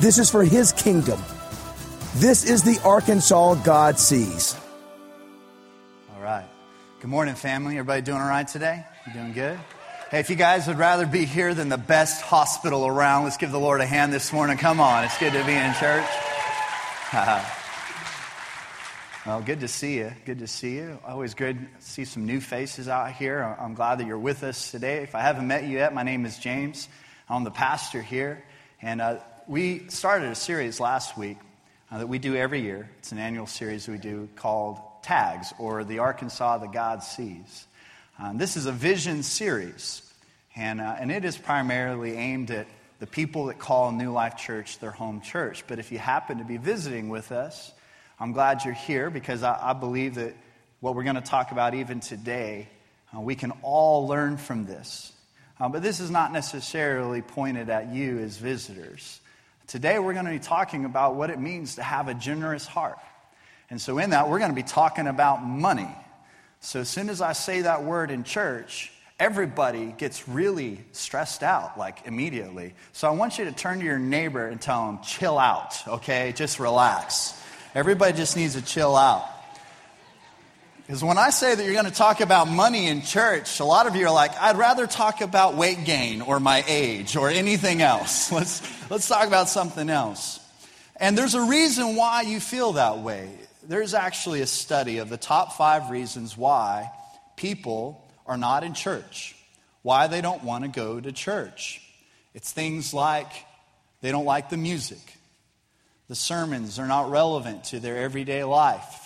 This is for His kingdom. This is the Arkansas God sees. All right. Good morning, family. Everybody doing all right today? You doing good? Hey, if you guys would rather be here than the best hospital around, let's give the Lord a hand this morning. Come on, it's good to be in church. well, good to see you. Good to see you. Always good to see some new faces out here. I'm glad that you're with us today. If I haven't met you yet, my name is James. I'm the pastor here. And uh, we started a series last week uh, that we do every year. It's an annual series we do called Tags, or The Arkansas that God Sees. Um, this is a vision series, and, uh, and it is primarily aimed at the people that call New Life Church their home church. But if you happen to be visiting with us, I'm glad you're here because I, I believe that what we're going to talk about even today, uh, we can all learn from this. Uh, but this is not necessarily pointed at you as visitors. Today, we're going to be talking about what it means to have a generous heart. And so, in that, we're going to be talking about money. So, as soon as I say that word in church, everybody gets really stressed out, like immediately. So, I want you to turn to your neighbor and tell them, chill out, okay? Just relax. Everybody just needs to chill out. Because when I say that you're going to talk about money in church, a lot of you are like, I'd rather talk about weight gain or my age or anything else. Let's, let's talk about something else. And there's a reason why you feel that way. There's actually a study of the top five reasons why people are not in church, why they don't want to go to church. It's things like they don't like the music, the sermons are not relevant to their everyday life.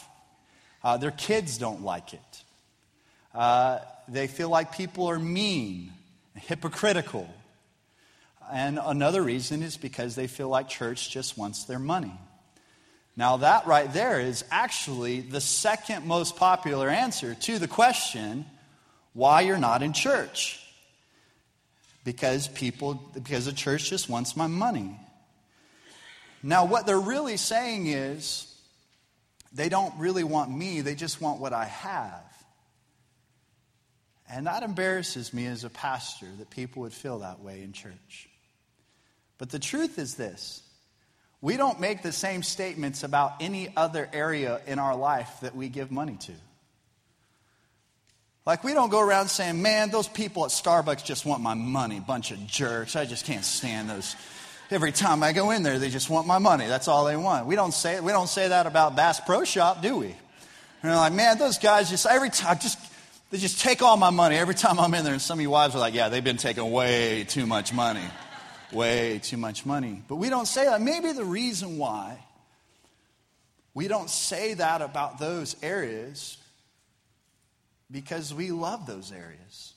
Uh, their kids don't like it. Uh, they feel like people are mean, hypocritical. And another reason is because they feel like church just wants their money. Now, that right there is actually the second most popular answer to the question why you're not in church. Because people, because the church just wants my money. Now, what they're really saying is, they don't really want me, they just want what I have. And that embarrasses me as a pastor that people would feel that way in church. But the truth is this we don't make the same statements about any other area in our life that we give money to. Like, we don't go around saying, man, those people at Starbucks just want my money, bunch of jerks. I just can't stand those Every time I go in there, they just want my money. That's all they want. We don't say, we don't say that about Bass Pro Shop, do we? And they're like, man, those guys just, every time, just, they just take all my money every time I'm in there. And some of you wives are like, yeah, they've been taking way too much money. Way too much money. But we don't say that. Maybe the reason why we don't say that about those areas because we love those areas.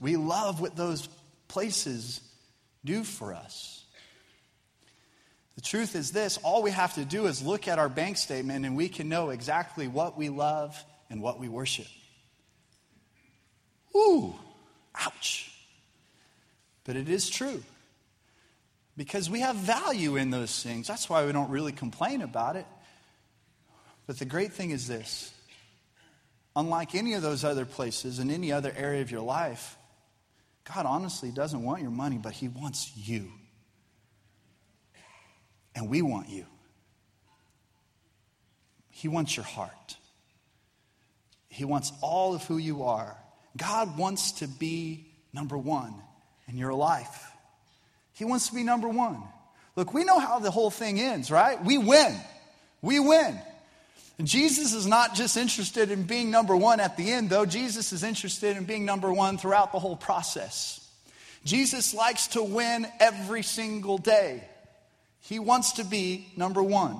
We love what those places do for us. The truth is this all we have to do is look at our bank statement and we can know exactly what we love and what we worship. Ooh, ouch. But it is true. Because we have value in those things. That's why we don't really complain about it. But the great thing is this unlike any of those other places in any other area of your life, God honestly doesn't want your money, but He wants you. And we want you. He wants your heart. He wants all of who you are. God wants to be number one in your life. He wants to be number one. Look, we know how the whole thing ends, right? We win. We win. Jesus is not just interested in being number one at the end, though. Jesus is interested in being number one throughout the whole process. Jesus likes to win every single day. He wants to be number one.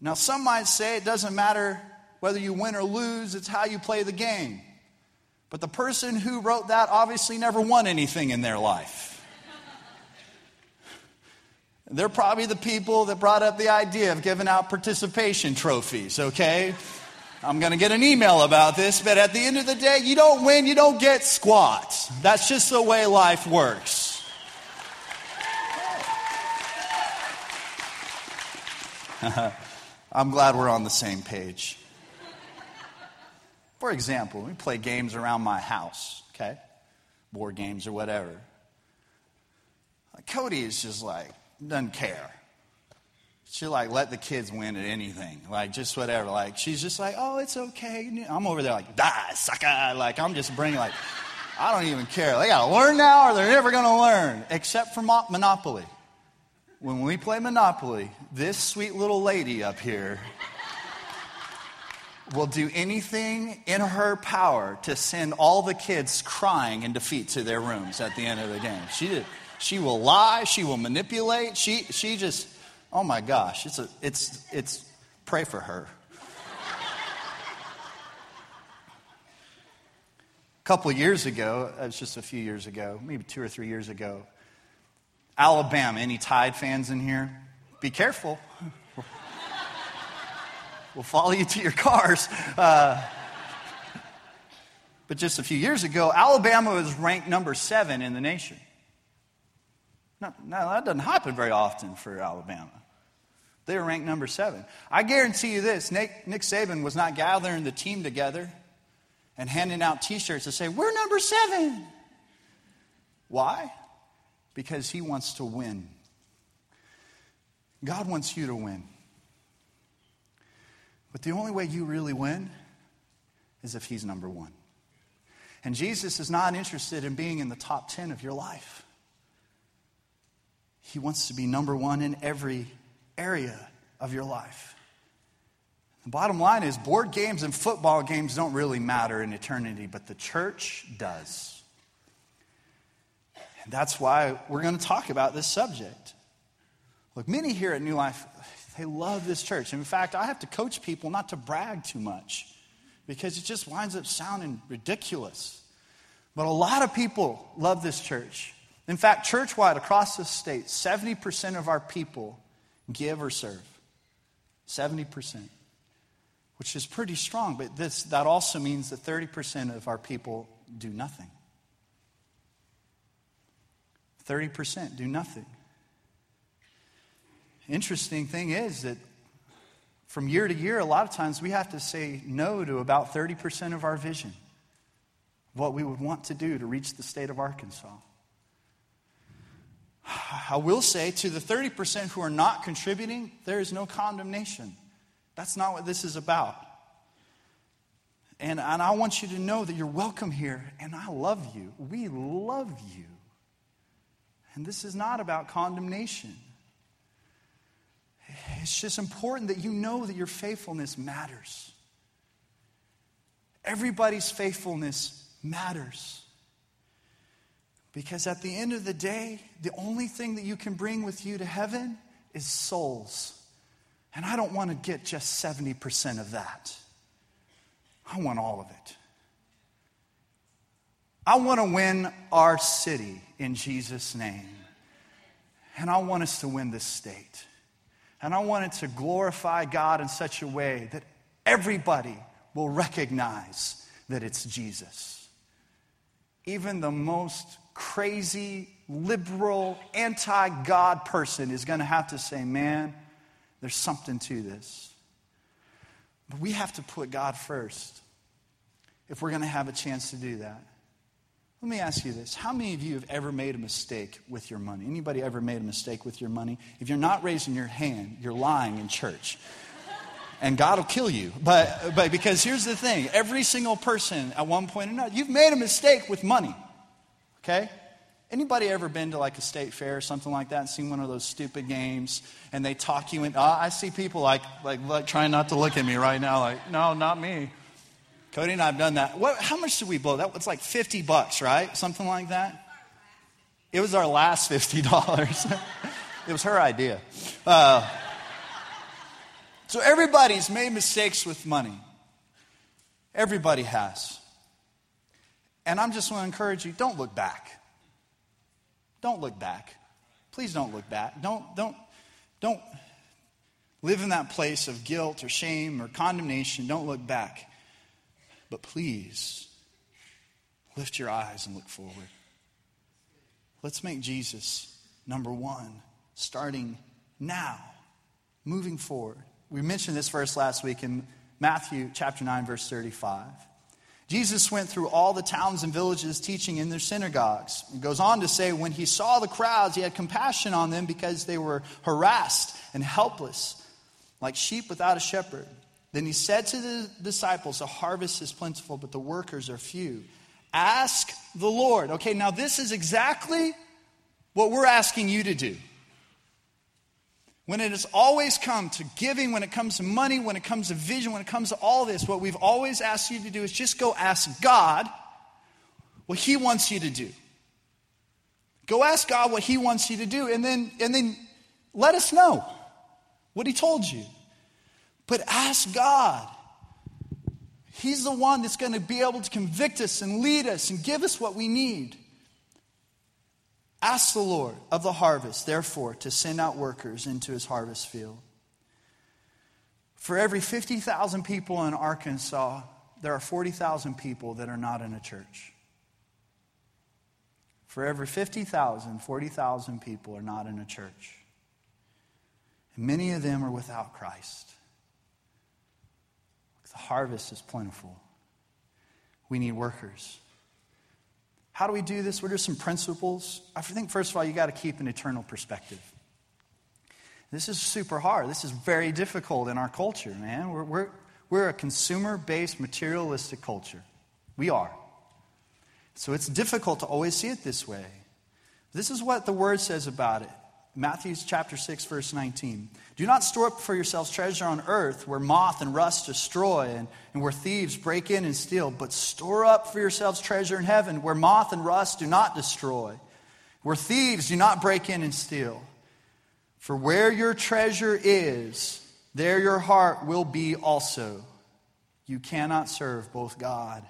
Now, some might say it doesn't matter whether you win or lose, it's how you play the game. But the person who wrote that obviously never won anything in their life. They're probably the people that brought up the idea of giving out participation trophies, okay? I'm going to get an email about this, but at the end of the day, you don't win, you don't get squats. That's just the way life works. I'm glad we're on the same page. For example, we play games around my house, okay? Board games or whatever. Cody is just like, doesn't care. She like let the kids win at anything, like just whatever. Like she's just like, oh, it's okay. I'm over there like, die, sucker. Like I'm just bringing like, I don't even care. They gotta learn now, or they're never gonna learn, except for Monopoly. When we play Monopoly, this sweet little lady up here will do anything in her power to send all the kids crying in defeat to their rooms at the end of the game. She did. She will lie. She will manipulate. She, she just, oh my gosh, it's, a, it's, it's, pray for her. a couple years ago, uh, it's just a few years ago, maybe two or three years ago, Alabama, any Tide fans in here? Be careful. we'll follow you to your cars. Uh, but just a few years ago, Alabama was ranked number seven in the nation. No, no, that doesn't happen very often for Alabama. They were ranked number seven. I guarantee you this Nick, Nick Saban was not gathering the team together and handing out t shirts to say, We're number seven. Why? Because he wants to win. God wants you to win. But the only way you really win is if he's number one. And Jesus is not interested in being in the top 10 of your life. He wants to be number one in every area of your life. The bottom line is board games and football games don't really matter in eternity, but the church does. And that's why we're going to talk about this subject. Look, many here at New Life, they love this church. In fact, I have to coach people not to brag too much because it just winds up sounding ridiculous. But a lot of people love this church. In fact, church wide across the state, 70% of our people give or serve. 70%, which is pretty strong, but this, that also means that 30% of our people do nothing. 30% do nothing. Interesting thing is that from year to year, a lot of times we have to say no to about 30% of our vision, what we would want to do to reach the state of Arkansas. I will say to the 30% who are not contributing, there is no condemnation. That's not what this is about. And, and I want you to know that you're welcome here, and I love you. We love you. And this is not about condemnation. It's just important that you know that your faithfulness matters. Everybody's faithfulness matters. Because at the end of the day, the only thing that you can bring with you to heaven is souls. And I don't want to get just 70% of that. I want all of it. I want to win our city in Jesus' name. And I want us to win this state. And I want it to glorify God in such a way that everybody will recognize that it's Jesus. Even the most crazy, liberal, anti God person is going to have to say, man, there's something to this. But we have to put God first if we're going to have a chance to do that. Let me ask you this. How many of you have ever made a mistake with your money? Anybody ever made a mistake with your money? If you're not raising your hand, you're lying in church. And God will kill you. But, but because here's the thing every single person at one point or another, you've made a mistake with money. Okay? Anybody ever been to like a state fair or something like that and seen one of those stupid games and they talk you in? Oh, I see people like, like, like trying not to look at me right now, like, no, not me. Cody and I have done that. What, how much did we blow? That was like 50 bucks, right? Something like that. It was our last $50. it was her idea. Uh, so everybody's made mistakes with money. Everybody has. And I'm just going to encourage you don't look back. Don't look back. Please don't look back. Don't, don't, don't live in that place of guilt or shame or condemnation. Don't look back. But please lift your eyes and look forward. Let's make Jesus number one, starting now, moving forward. We mentioned this verse last week in Matthew chapter 9, verse 35. Jesus went through all the towns and villages teaching in their synagogues. He goes on to say, when he saw the crowds, he had compassion on them because they were harassed and helpless, like sheep without a shepherd. Then he said to the disciples, The harvest is plentiful, but the workers are few. Ask the Lord. Okay, now this is exactly what we're asking you to do. When it has always come to giving, when it comes to money, when it comes to vision, when it comes to all this, what we've always asked you to do is just go ask God what He wants you to do. Go ask God what He wants you to do, and then, and then let us know what He told you. But ask God. He's the one that's going to be able to convict us and lead us and give us what we need. Ask the Lord of the harvest, therefore, to send out workers into his harvest field. For every 50,000 people in Arkansas, there are 40,000 people that are not in a church. For every 50,000, 40,000 people are not in a church. And many of them are without Christ. The harvest is plentiful. We need workers. How do we do this? What are some principles? I think, first of all, you got to keep an eternal perspective. This is super hard. This is very difficult in our culture, man. We're, we're, we're a consumer based, materialistic culture. We are. So it's difficult to always see it this way. This is what the word says about it. Matthew chapter 6, verse 19. Do not store up for yourselves treasure on earth where moth and rust destroy and, and where thieves break in and steal, but store up for yourselves treasure in heaven where moth and rust do not destroy, where thieves do not break in and steal. For where your treasure is, there your heart will be also. You cannot serve both God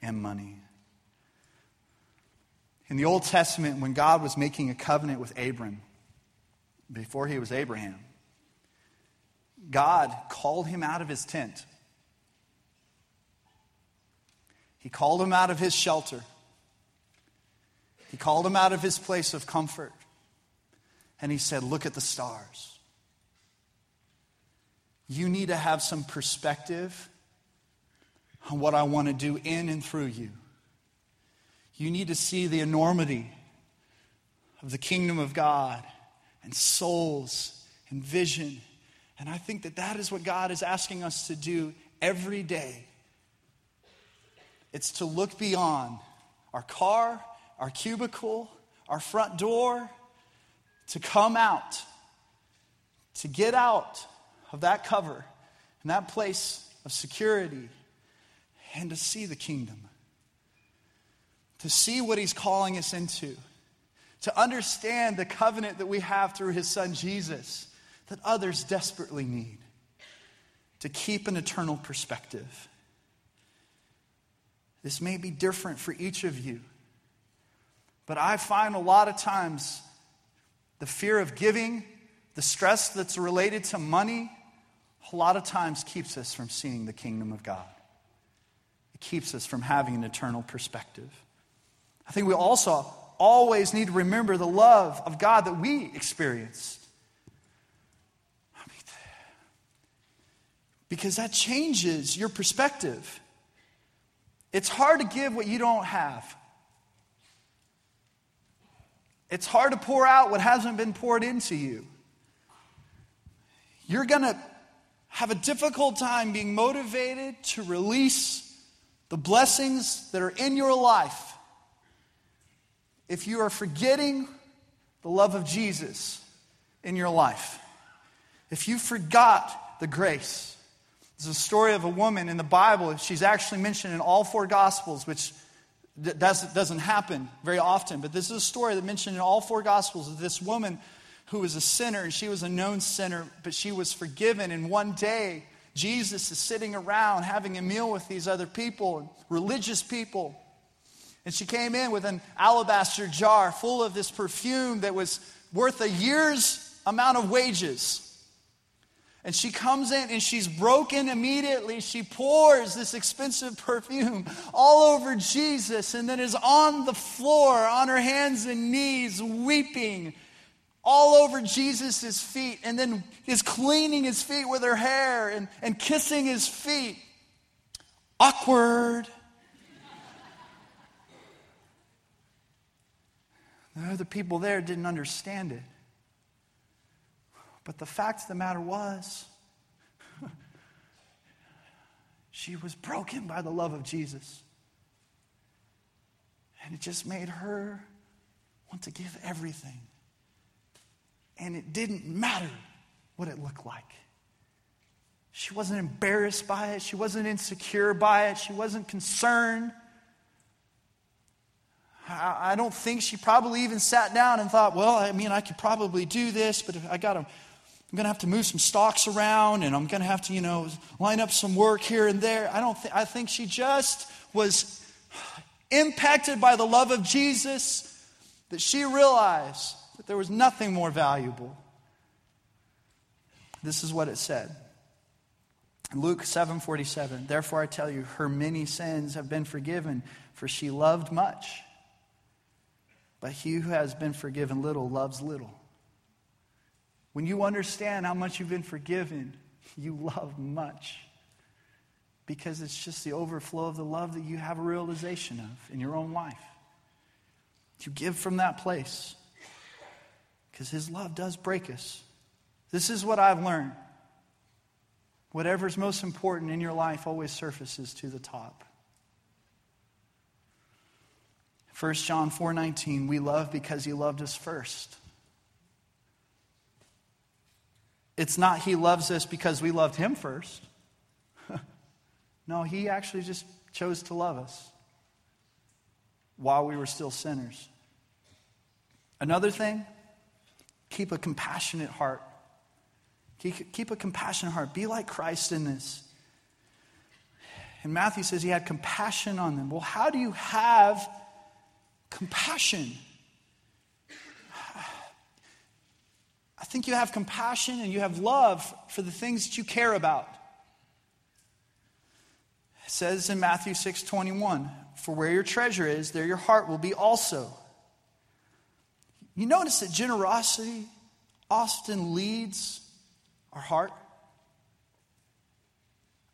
and money. In the Old Testament, when God was making a covenant with Abram, before he was Abraham, God called him out of his tent. He called him out of his shelter. He called him out of his place of comfort. And he said, Look at the stars. You need to have some perspective on what I want to do in and through you. You need to see the enormity of the kingdom of God and souls and vision. And I think that that is what God is asking us to do every day. It's to look beyond our car, our cubicle, our front door, to come out, to get out of that cover and that place of security and to see the kingdom, to see what He's calling us into to understand the covenant that we have through his son Jesus that others desperately need, to keep an eternal perspective. This may be different for each of you, but I find a lot of times the fear of giving, the stress that's related to money, a lot of times keeps us from seeing the kingdom of God. It keeps us from having an eternal perspective. I think we also always need to remember the love of God that we experienced. Because that changes your perspective. It's hard to give what you don't have. It's hard to pour out what hasn't been poured into you. You're going to have a difficult time being motivated to release the blessings that are in your life if you are forgetting the love of Jesus in your life, if you forgot the grace, there's a story of a woman in the Bible. She's actually mentioned in all four Gospels, which doesn't happen very often. But this is a story that mentioned in all four Gospels of this woman who was a sinner, and she was a known sinner, but she was forgiven. And one day, Jesus is sitting around having a meal with these other people, religious people. And she came in with an alabaster jar full of this perfume that was worth a year's amount of wages. And she comes in and she's broken immediately. She pours this expensive perfume all over Jesus and then is on the floor on her hands and knees weeping all over Jesus' feet and then is cleaning his feet with her hair and, and kissing his feet. Awkward. The other people there didn't understand it. But the fact of the matter was, she was broken by the love of Jesus. And it just made her want to give everything. And it didn't matter what it looked like. She wasn't embarrassed by it. She wasn't insecure by it. She wasn't concerned. I don't think she probably even sat down and thought, well, I mean, I could probably do this, but I got to, I'm going to have to move some stocks around and I'm going to have to, you know, line up some work here and there. I don't think, I think she just was impacted by the love of Jesus that she realized that there was nothing more valuable. This is what it said. Luke 7:47 Therefore I tell you her many sins have been forgiven for she loved much but he who has been forgiven little loves little. When you understand how much you've been forgiven you love much. Because it's just the overflow of the love that you have a realization of in your own life. You give from that place. Because his love does break us. This is what I've learned. Whatever's most important in your life always surfaces to the top. 1 John 4:19 we love because he loved us first. It's not he loves us because we loved him first. no, he actually just chose to love us while we were still sinners. Another thing, keep a compassionate heart. Keep a compassionate heart. Be like Christ in this. And Matthew says he had compassion on them. Well, how do you have compassion? I think you have compassion and you have love for the things that you care about. It says in Matthew 6 21, For where your treasure is, there your heart will be also. You notice that generosity often leads our heart.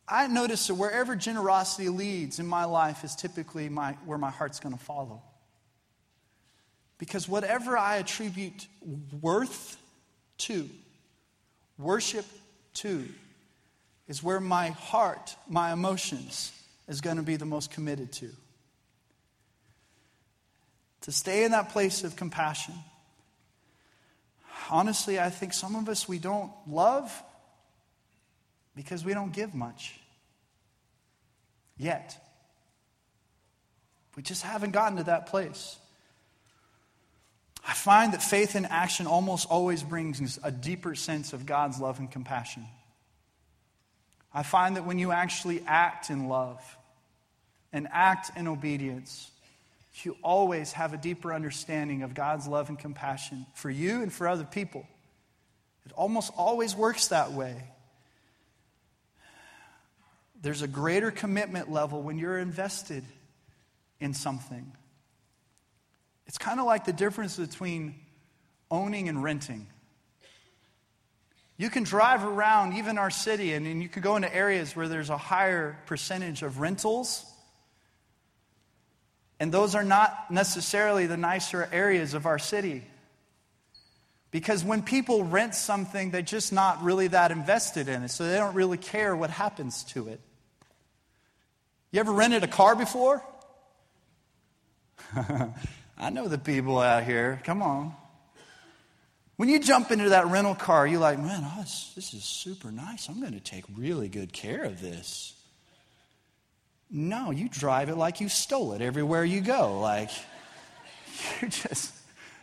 I notice that wherever generosity leads in my life is typically my, where my heart's going to follow. Because whatever I attribute worth to, worship to, is where my heart, my emotions, is going to be the most committed to. To stay in that place of compassion honestly, I think some of us we don't love because we don't give much yet. We just haven't gotten to that place. I find that faith in action almost always brings a deeper sense of God's love and compassion. I find that when you actually act in love and act in obedience, you always have a deeper understanding of God's love and compassion for you and for other people. It almost always works that way. There's a greater commitment level when you're invested in something. It's kind of like the difference between owning and renting. You can drive around, even our city, and, and you could go into areas where there's a higher percentage of rentals and those are not necessarily the nicer areas of our city. Because when people rent something, they're just not really that invested in it, so they don't really care what happens to it. You ever rented a car before? I know the people out here. Come on. When you jump into that rental car, you're like, man, oh, this, this is super nice. I'm going to take really good care of this. No, you drive it like you stole it everywhere you go. Like, you just,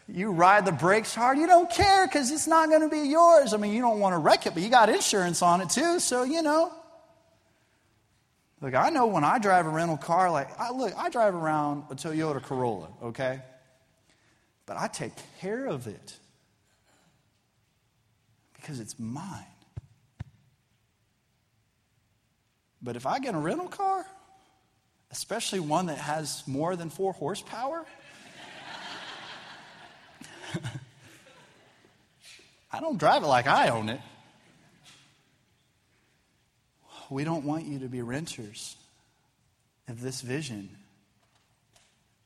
you ride the brakes hard. You don't care because it's not going to be yours. I mean, you don't want to wreck it, but you got insurance on it too, so you know. Look, I know when I drive a rental car, like, I, look, I drive around a Toyota Corolla, okay? But I take care of it because it's mine. But if I get a rental car, especially one that has more than four horsepower. I don't drive it like I own it. We don't want you to be renters of this vision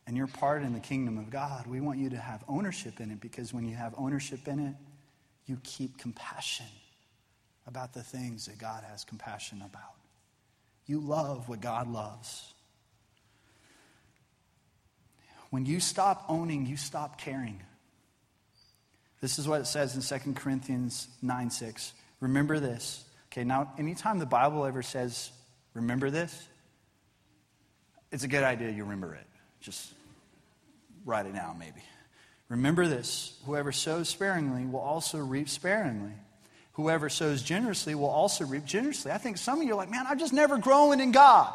and you're part in the kingdom of God, we want you to have ownership in it because when you have ownership in it, you keep compassion about the things that God has compassion about. You love what God loves. When you stop owning, you stop caring. This is what it says in 2 Corinthians 9 6. Remember this. Okay, now, anytime the Bible ever says, remember this, it's a good idea you remember it. Just write it down, maybe. Remember this whoever sows sparingly will also reap sparingly. Whoever sows generously will also reap generously. I think some of you are like, man, I'm just never growing in God.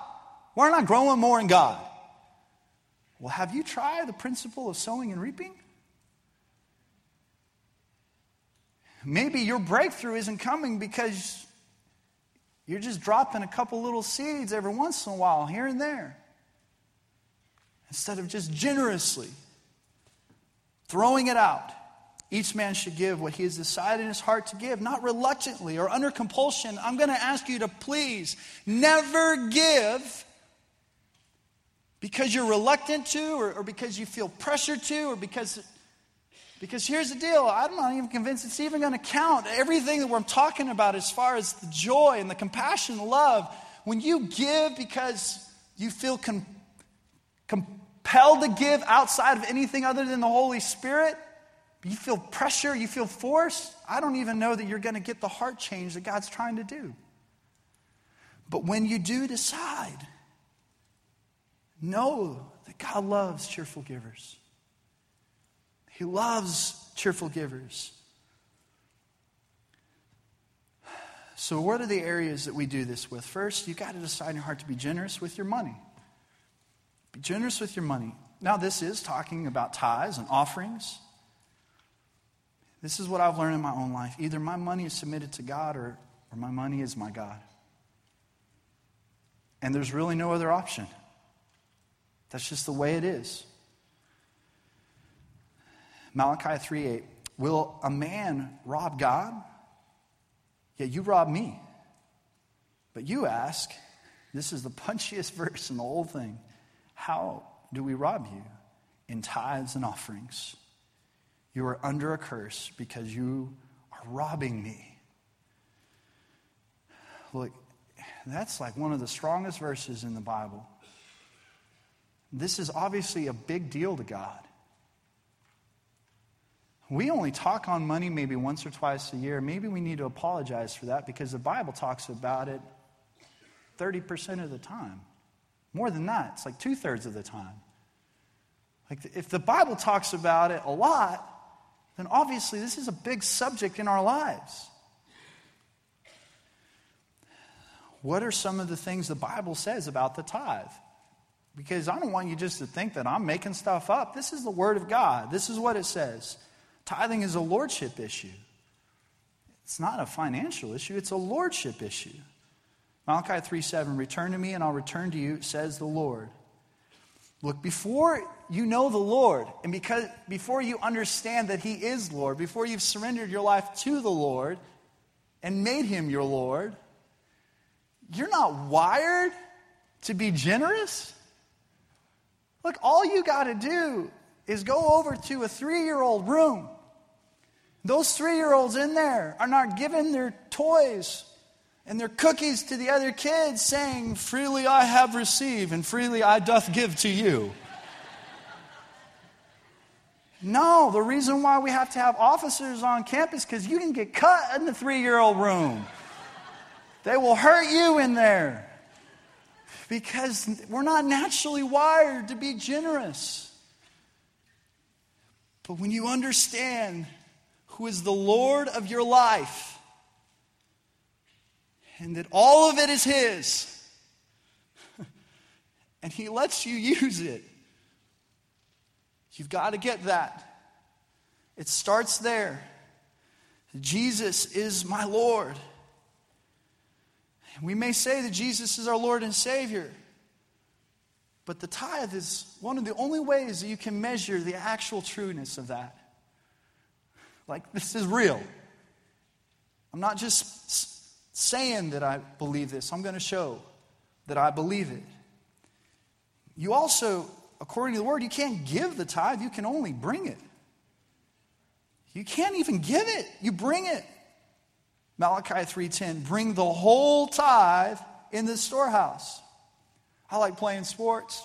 Why aren't I growing more in God? Well, have you tried the principle of sowing and reaping? Maybe your breakthrough isn't coming because you're just dropping a couple little seeds every once in a while, here and there, instead of just generously throwing it out. Each man should give what he has decided in his heart to give, not reluctantly or under compulsion. I'm going to ask you to please never give because you're reluctant to, or, or because you feel pressured to, or because. Because here's the deal I'm not even convinced it's even going to count. Everything that we're talking about as far as the joy and the compassion, the love, when you give because you feel com- compelled to give outside of anything other than the Holy Spirit, you feel pressure, you feel force, I don't even know that you're going to get the heart change that God's trying to do. But when you do decide, know that God loves cheerful givers. He loves cheerful givers. So, what are the areas that we do this with? First, you've got to decide in your heart to be generous with your money. Be generous with your money. Now, this is talking about tithes and offerings. This is what I've learned in my own life. Either my money is submitted to God or, or my money is my God. And there's really no other option. That's just the way it is. Malachi 3 8. Will a man rob God? Yeah, you rob me. But you ask, this is the punchiest verse in the whole thing. How do we rob you? In tithes and offerings. You are under a curse because you are robbing me. Look, that's like one of the strongest verses in the Bible. This is obviously a big deal to God. We only talk on money maybe once or twice a year. Maybe we need to apologize for that because the Bible talks about it 30% of the time. More than that, it's like two thirds of the time. Like, if the Bible talks about it a lot, then obviously this is a big subject in our lives. What are some of the things the Bible says about the tithe? Because I don't want you just to think that I'm making stuff up. This is the Word of God. This is what it says. Tithing is a lordship issue. It's not a financial issue, it's a lordship issue. Malachi 3 7, return to me and I'll return to you, says the Lord. Look, before you know the Lord, and because before you understand that He is Lord, before you've surrendered your life to the Lord and made Him your Lord, you're not wired to be generous. Look, all you got to do is go over to a three year old room. Those three year olds in there are not giving their toys and their cookies to the other kids, saying, Freely I have received, and freely I doth give to you. No, the reason why we have to have officers on campus because you can get cut in the three year old room. They will hurt you in there because we're not naturally wired to be generous. But when you understand who is the Lord of your life, and that all of it is His. and He lets you use it. You've got to get that. It starts there. Jesus is my Lord. We may say that Jesus is our Lord and Savior, but the tithe is one of the only ways that you can measure the actual trueness of that. Like, this is real. I'm not just saying that I believe this. I'm going to show that I believe it. You also according to the word, you can't give the tithe, you can only bring it. You can't even give it, you bring it. Malachi 3:10, bring the whole tithe in the storehouse. I like playing sports.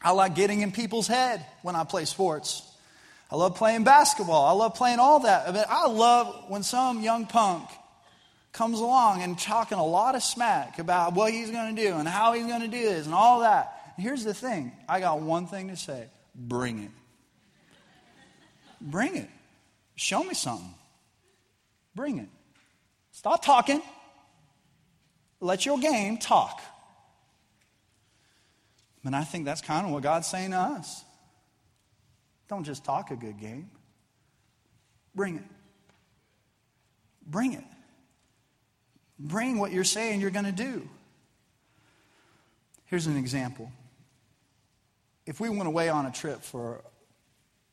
I like getting in people's head when I play sports. I love playing basketball. I love playing all that. I, mean, I love when some young punk comes along and talking a lot of smack about what he's going to do and how he's going to do this and all that. And here's the thing I got one thing to say bring it. Bring it. Show me something. Bring it. Stop talking. Let your game talk. And I think that's kind of what God's saying to us. Don't just talk a good game, bring it. Bring it. Bring what you're saying you're going to do. Here's an example. If we went away on a trip for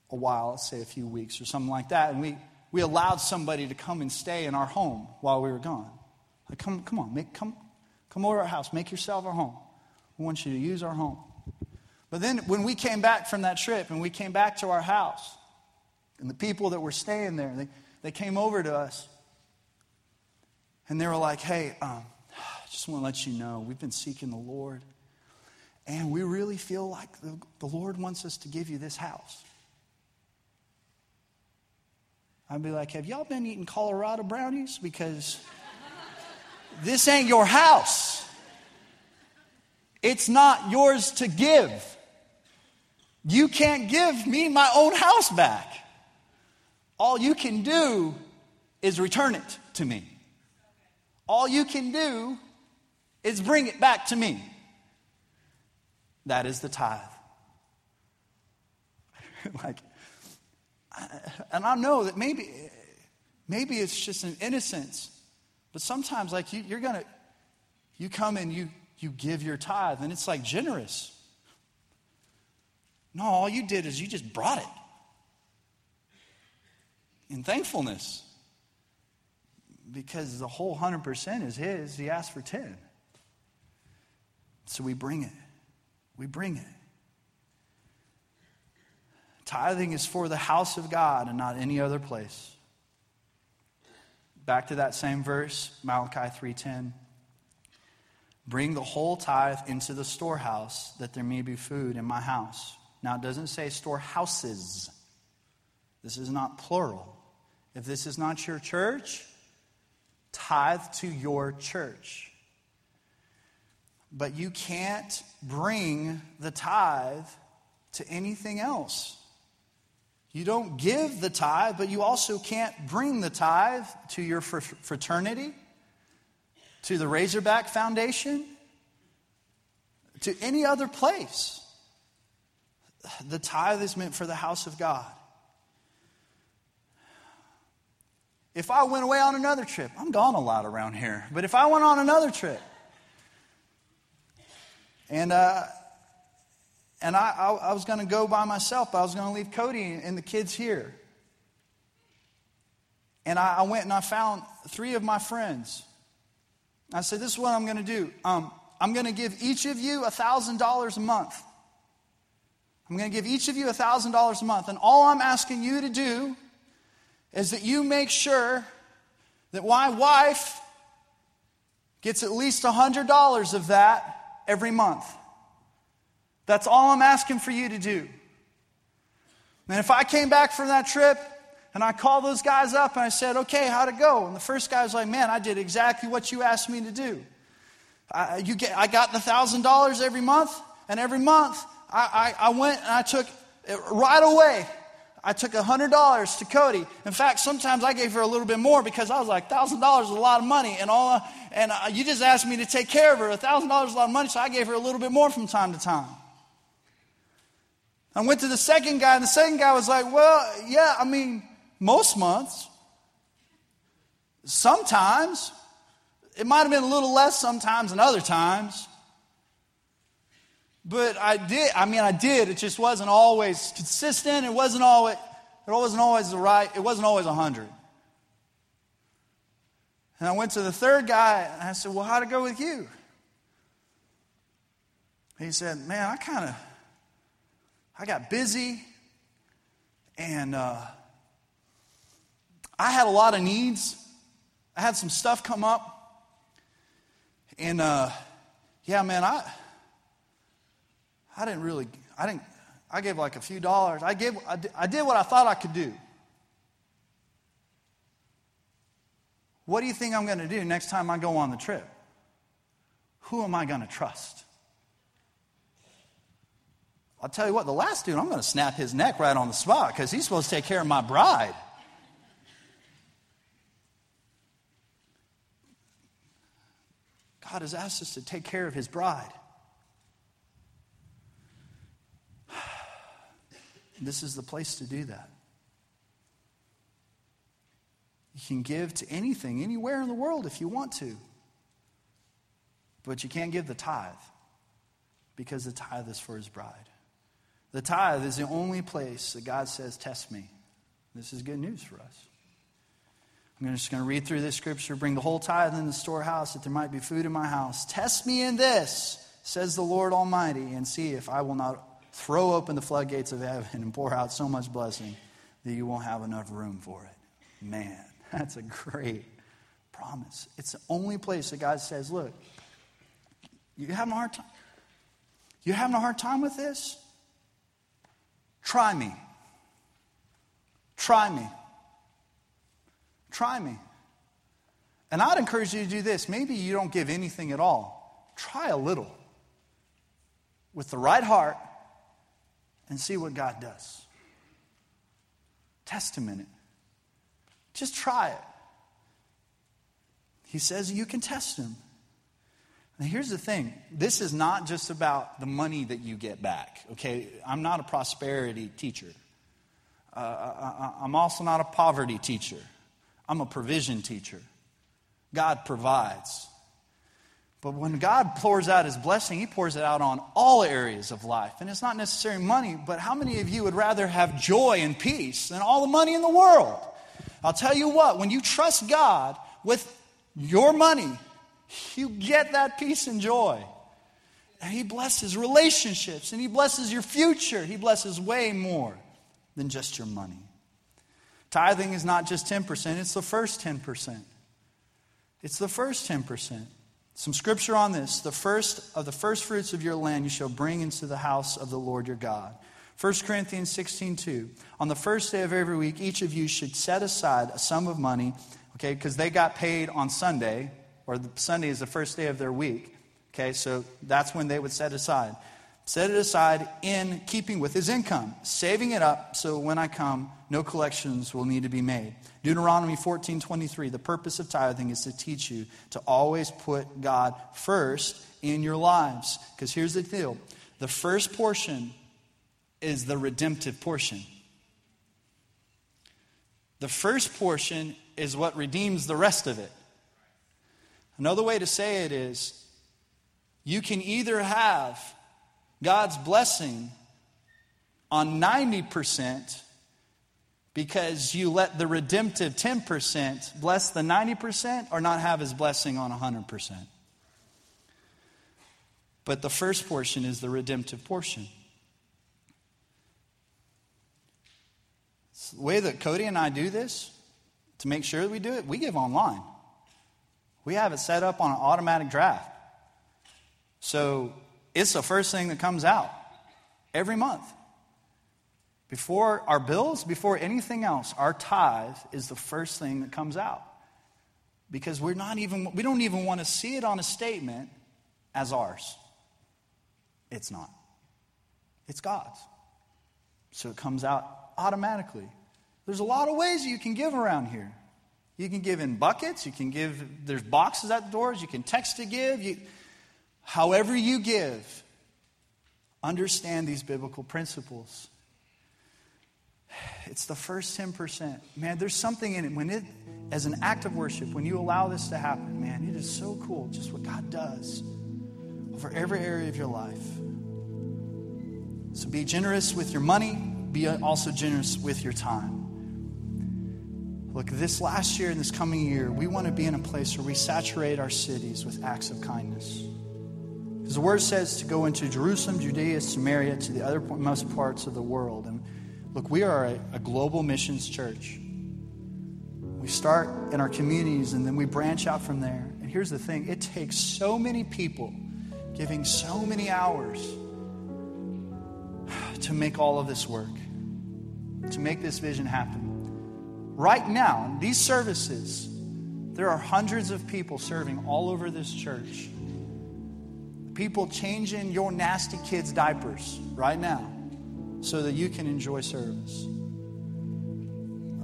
a while, let's say a few weeks or something like that, and we, we allowed somebody to come and stay in our home while we were gone. Like, come, come on, make, come, come over our house, make yourself our home. We want you to use our home. But then when we came back from that trip and we came back to our house, and the people that were staying there, they, they came over to us and they were like, hey, um, I just want to let you know we've been seeking the Lord, and we really feel like the, the Lord wants us to give you this house. I'd be like, have y'all been eating Colorado brownies? Because this ain't your house. It's not yours to give. You can't give me my own house back. All you can do is return it to me. All you can do is bring it back to me. That is the tithe. like, and I know that maybe, maybe it's just an innocence, but sometimes, like, you, you're gonna, you come and you, you give your tithe, and it's like generous. No, all you did is you just brought it in thankfulness because the whole 100% is his. He asked for 10. So we bring it. We bring it. Tithing is for the house of God and not any other place. Back to that same verse, Malachi 3:10. Bring the whole tithe into the storehouse that there may be food in my house. Now it doesn't say storehouses. This is not plural. If this is not your church, tithe to your church. But you can't bring the tithe to anything else. You don't give the tithe, but you also can't bring the tithe to your fraternity, to the Razorback Foundation, to any other place. The tithe is meant for the house of God. If I went away on another trip, I'm gone a lot around here, but if I went on another trip, and uh, and I, I, I was going to go by myself, I was going to leave Cody and the kids here. And I, I, went and I found three of my friends. I said, This is what I'm going to do. Um, I'm going to give each of you $1,000 a month. I'm going to give each of you $1,000 a month. And all I'm asking you to do is that you make sure that my wife gets at least $100 of that every month. That's all I'm asking for you to do. And if I came back from that trip and I called those guys up and I said, okay, how'd it go? And the first guy was like, man, I did exactly what you asked me to do. I, you get, I got the $1,000 every month, and every month I, I, I went and I took right away I took $100 to Cody. In fact, sometimes I gave her a little bit more because I was like, $1,000 is a lot of money. And, all, and you just asked me to take care of her. $1,000 is a lot of money, so I gave her a little bit more from time to time. I went to the second guy, and the second guy was like, Well, yeah, I mean, most months. Sometimes. It might have been a little less sometimes than other times. But I did, I mean, I did. It just wasn't always consistent. It wasn't always, it wasn't always the right, it wasn't always 100. And I went to the third guy and I said, Well, how'd it go with you? He said, Man, I kind of, I got busy, and uh, I had a lot of needs. I had some stuff come up. And uh, yeah, man, I I didn't really I didn't I gave like a few dollars. I gave I did, what I thought I could do. What do you think I'm going to do next time I go on the trip? Who am I going to trust? I'll tell you what, the last dude, I'm going to snap his neck right on the spot because he's supposed to take care of my bride. God has asked us to take care of his bride. This is the place to do that. You can give to anything, anywhere in the world if you want to. But you can't give the tithe because the tithe is for his bride. The tithe is the only place that God says, Test me. This is good news for us. I'm just going to read through this scripture, bring the whole tithe in the storehouse that there might be food in my house. Test me in this, says the Lord Almighty, and see if I will not throw open the floodgates of heaven and pour out so much blessing that you won't have enough room for it. Man, that's a great promise. It's the only place that God says, Look, you're having a hard time? You having a hard time with this? Try me. Try me. Try me. And I'd encourage you to do this. Maybe you don't give anything at all. Try a little with the right heart and see what God does. Test Him in it. Just try it. He says you can test Him. And here's the thing this is not just about the money that you get back, okay? I'm not a prosperity teacher. Uh, I, I'm also not a poverty teacher. I'm a provision teacher. God provides. But when God pours out his blessing, he pours it out on all areas of life. And it's not necessarily money, but how many of you would rather have joy and peace than all the money in the world? I'll tell you what, when you trust God with your money, you get that peace and joy. And he blesses relationships and he blesses your future. He blesses way more than just your money. Tithing is not just 10%, it's the first 10%. It's the first 10%. Some scripture on this. The first of the first fruits of your land you shall bring into the house of the Lord your God. 1 Corinthians 16, 2. On the first day of every week, each of you should set aside a sum of money, okay, because they got paid on Sunday, or Sunday is the first day of their week. Okay, so that's when they would set aside set it aside in keeping with his income, saving it up so when I come, no collections will need to be made. Deuteronomy 14 23, the purpose of tithing is to teach you to always put God first in your lives. Because here's the deal the first portion is the redemptive portion. The first portion is what redeems the rest of it. Another way to say it is you can either have God's blessing on 90% because you let the redemptive 10% bless the 90% or not have his blessing on 100%. But the first portion is the redemptive portion. The way that Cody and I do this, to make sure that we do it, we give online. We have it set up on an automatic draft. So it's the first thing that comes out every month. Before our bills, before anything else, our tithe is the first thing that comes out. Because we're not even, we don't even want to see it on a statement as ours. It's not. It's God's. So it comes out automatically. There's a lot of ways you can give around here. You can give in buckets, you can give, there's boxes at the doors, you can text to give. You, However, you give, understand these biblical principles. It's the first 10%. Man, there's something in it. When it, as an act of worship, when you allow this to happen, man, it is so cool just what God does over every area of your life. So be generous with your money, be also generous with your time. Look, this last year and this coming year, we want to be in a place where we saturate our cities with acts of kindness. The word says to go into Jerusalem, Judea, Samaria, to the othermost parts of the world. And look, we are a, a global missions church. We start in our communities and then we branch out from there. And here's the thing it takes so many people giving so many hours to make all of this work, to make this vision happen. Right now, in these services, there are hundreds of people serving all over this church people changing your nasty kids' diapers right now so that you can enjoy service.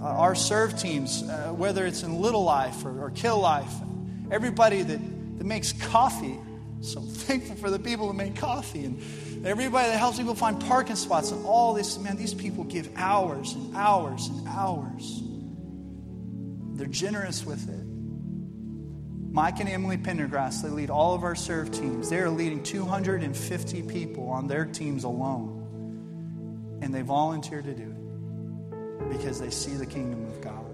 Uh, our serve teams, uh, whether it's in Little Life or, or Kid Life, everybody that, that makes coffee, so thankful for the people that make coffee, and everybody that helps people find parking spots, and all this, man, these people give hours and hours and hours. They're generous with it. Mike and Emily Pendergrass, they lead all of our serve teams. They are leading 250 people on their teams alone. And they volunteer to do it because they see the kingdom of God.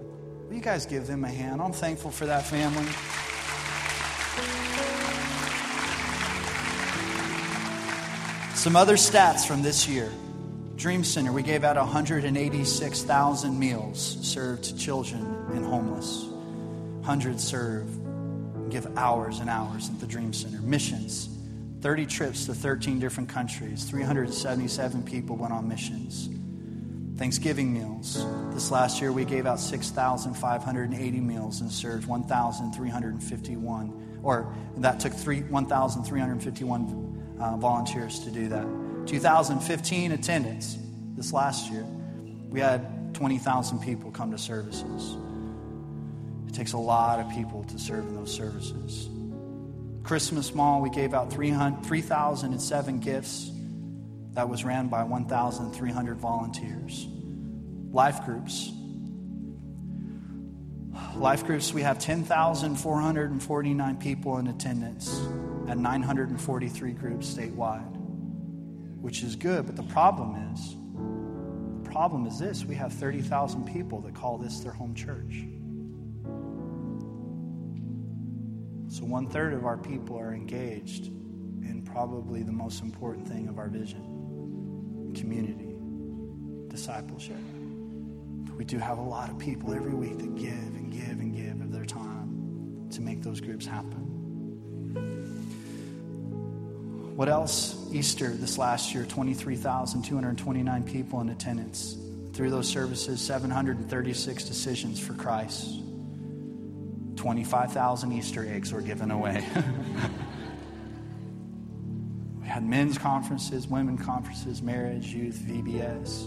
Will you guys give them a hand? I'm thankful for that family. Some other stats from this year. Dream Center, we gave out 186,000 meals served to children and homeless. Hundreds served give hours and hours at the Dream Center. Missions 30 trips to 13 different countries. 377 people went on missions. Thanksgiving meals. This last year, we gave out 6,580 meals and served 1,351, or that took 1,351 uh, volunteers to do that. 2015 attendance this last year, we had 20,000 people come to services. It takes a lot of people to serve in those services. Christmas Mall, we gave out 3,007 gifts. That was ran by 1,300 volunteers. Life groups. Life groups, we have 10,449 people in attendance at 943 groups statewide, which is good, but the problem is, the problem is this we have 30,000 people that call this their home church. So, one third of our people are engaged in probably the most important thing of our vision community, discipleship. We do have a lot of people every week that give and give and give of their time to make those groups happen. What else? Easter this last year, 23,229 people in attendance. Through those services, 736 decisions for Christ. 25,000 Easter eggs were given away. we had men's conferences, women conferences, marriage, youth, VBS.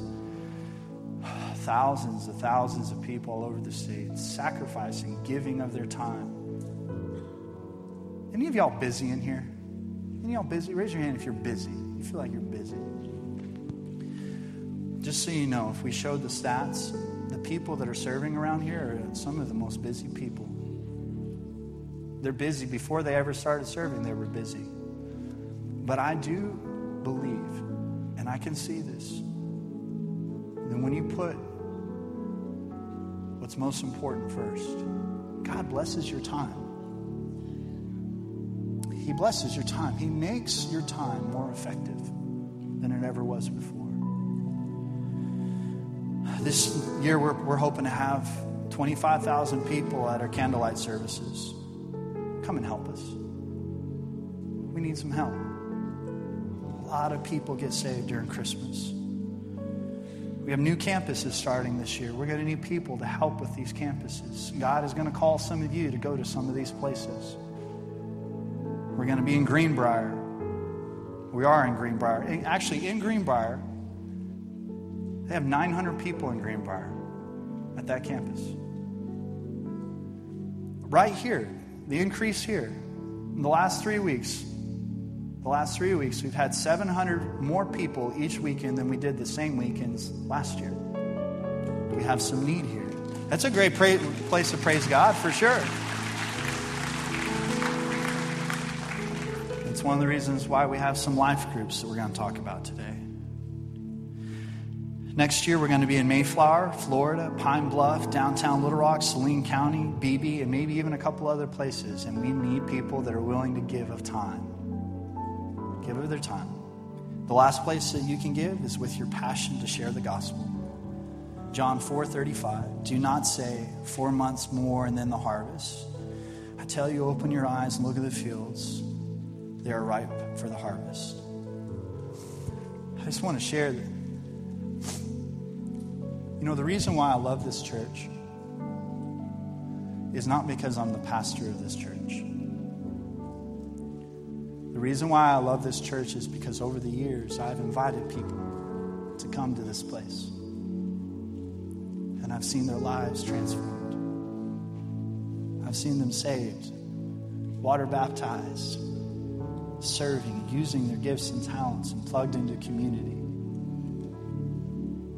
Thousands and thousands of people all over the state sacrificing, giving of their time. Any of y'all busy in here? Any of y'all busy? Raise your hand if you're busy. You feel like you're busy. Just so you know, if we showed the stats, the people that are serving around here are some of the most busy people. They're busy. Before they ever started serving, they were busy. But I do believe, and I can see this, that when you put what's most important first, God blesses your time. He blesses your time. He makes your time more effective than it ever was before. This year, we're, we're hoping to have 25,000 people at our candlelight services. Come and help us. We need some help. A lot of people get saved during Christmas. We have new campuses starting this year. We're going to need people to help with these campuses. God is going to call some of you to go to some of these places. We're going to be in Greenbrier. We are in Greenbrier. Eh, actually, in Greenbrier, they have 900 people in Greenbrier at that campus. Right here, the increase here in the last three weeks, the last three weeks, we've had 700 more people each weekend than we did the same weekends last year. We have some need here. That's a great pra- place to praise God for sure. It's one of the reasons why we have some life groups that we're going to talk about today. Next year, we're going to be in Mayflower, Florida, Pine Bluff, downtown Little Rock, Saline County, Beebe, and maybe even a couple other places. And we need people that are willing to give of time. give of their time. The last place that you can give is with your passion to share the gospel. John 4:35. Do not say 4 months more and then the harvest. I tell you open your eyes and look at the fields. They are ripe for the harvest. I just want to share that. You know, the reason why I love this church is not because I'm the pastor of this church. The reason why I love this church is because over the years I've invited people to come to this place. And I've seen their lives transformed. I've seen them saved, water baptized, serving, using their gifts and talents, and plugged into community.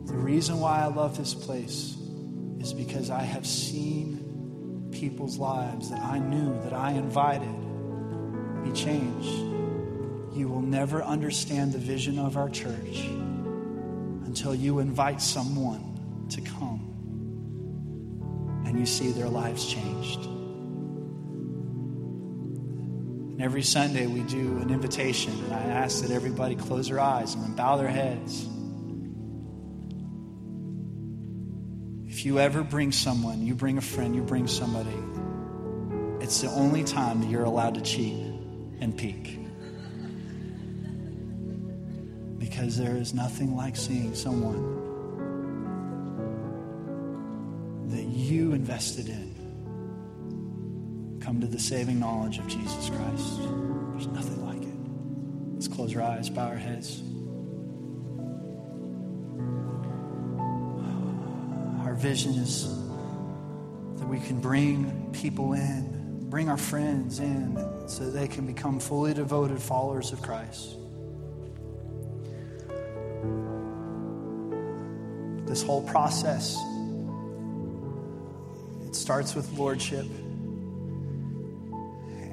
The reason why I love this place is because I have seen people's lives that I knew, that I invited, be changed. You will never understand the vision of our church until you invite someone to come and you see their lives changed. And every Sunday we do an invitation, and I ask that everybody close their eyes and bow their heads. If you ever bring someone, you bring a friend, you bring somebody, it's the only time that you're allowed to cheat and peek. Because there is nothing like seeing someone that you invested in come to the saving knowledge of Jesus Christ. There's nothing like it. Let's close our eyes, bow our heads. Vision is that we can bring people in, bring our friends in, so they can become fully devoted followers of Christ. This whole process, it starts with lordship.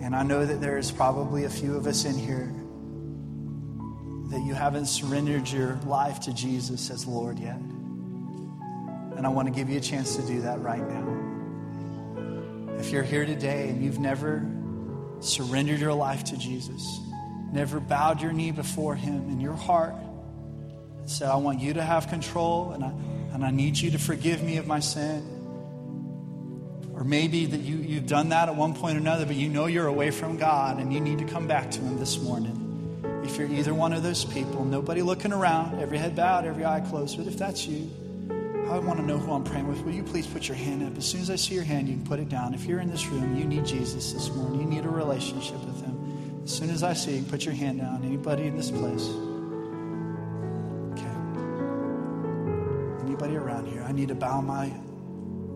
And I know that there's probably a few of us in here that you haven't surrendered your life to Jesus as Lord yet. And I want to give you a chance to do that right now. If you're here today and you've never surrendered your life to Jesus, never bowed your knee before Him in your heart, and said, I want you to have control and I, and I need you to forgive me of my sin. Or maybe that you, you've done that at one point or another, but you know you're away from God and you need to come back to Him this morning. If you're either one of those people, nobody looking around, every head bowed, every eye closed, but if that's you, I want to know who I'm praying with. Will you please put your hand up? As soon as I see your hand, you can put it down. If you're in this room, you need Jesus this morning, you need a relationship with Him. As soon as I see you, put your hand down. Anybody in this place? Okay. Anybody around here? I need to bow my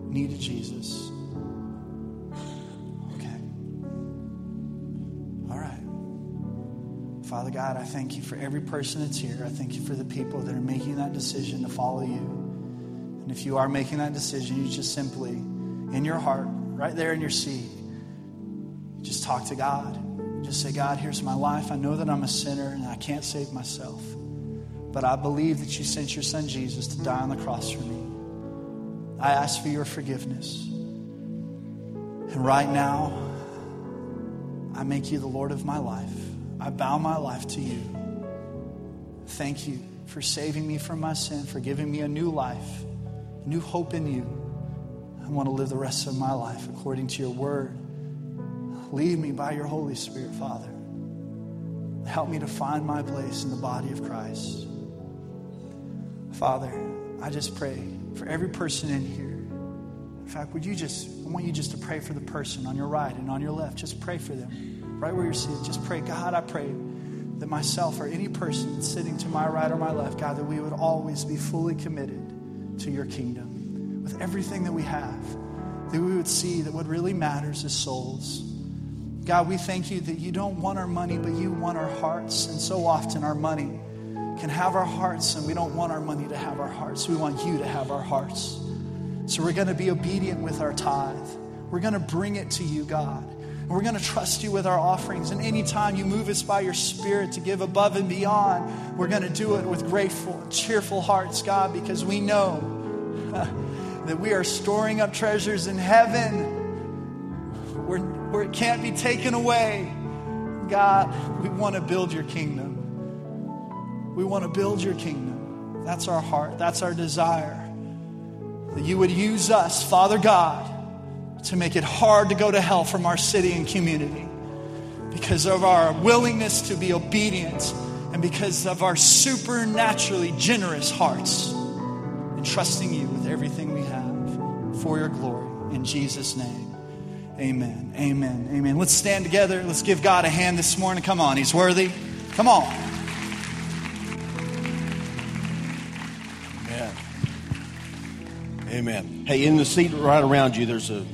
knee to Jesus. Okay. All right. Father God, I thank you for every person that's here. I thank you for the people that are making that decision to follow you. And if you are making that decision, you just simply, in your heart, right there in your seat, just talk to God. Just say, God, here's my life. I know that I'm a sinner and I can't save myself. But I believe that you sent your son Jesus to die on the cross for me. I ask for your forgiveness. And right now, I make you the Lord of my life. I bow my life to you. Thank you for saving me from my sin, for giving me a new life, new hope in you. I want to live the rest of my life according to your word. Lead me by your Holy Spirit, Father. Help me to find my place in the body of Christ. Father, I just pray for every person in here. In fact, would you just, I want you just to pray for the person on your right and on your left. Just pray for them right where you're sitting. just pray, God, I pray that myself or any person sitting to my right or my left, God, that we would always be fully committed to your kingdom with everything that we have. That we would see that what really matters is souls. God, we thank you that you don't want our money, but you want our hearts. And so often our money can have our hearts, and we don't want our money to have our hearts. We want you to have our hearts. So we're going to be obedient with our tithe. We're going to bring it to you, God. We're going to trust you with our offerings. And anytime you move us by your Spirit to give above and beyond, we're going to do it with grateful, cheerful hearts, God, because we know that we are storing up treasures in heaven where, where it can't be taken away. God, we want to build your kingdom. We want to build your kingdom. That's our heart, that's our desire. That you would use us, Father God, to make it hard to go to hell from our city and community because of our willingness to be obedient and because of our supernaturally generous hearts and trusting you with everything we have for your glory. In Jesus' name, amen. Amen. Amen. Let's stand together. Let's give God a hand this morning. Come on, He's worthy. Come on. Amen. Amen. Hey, in the seat right around you, there's a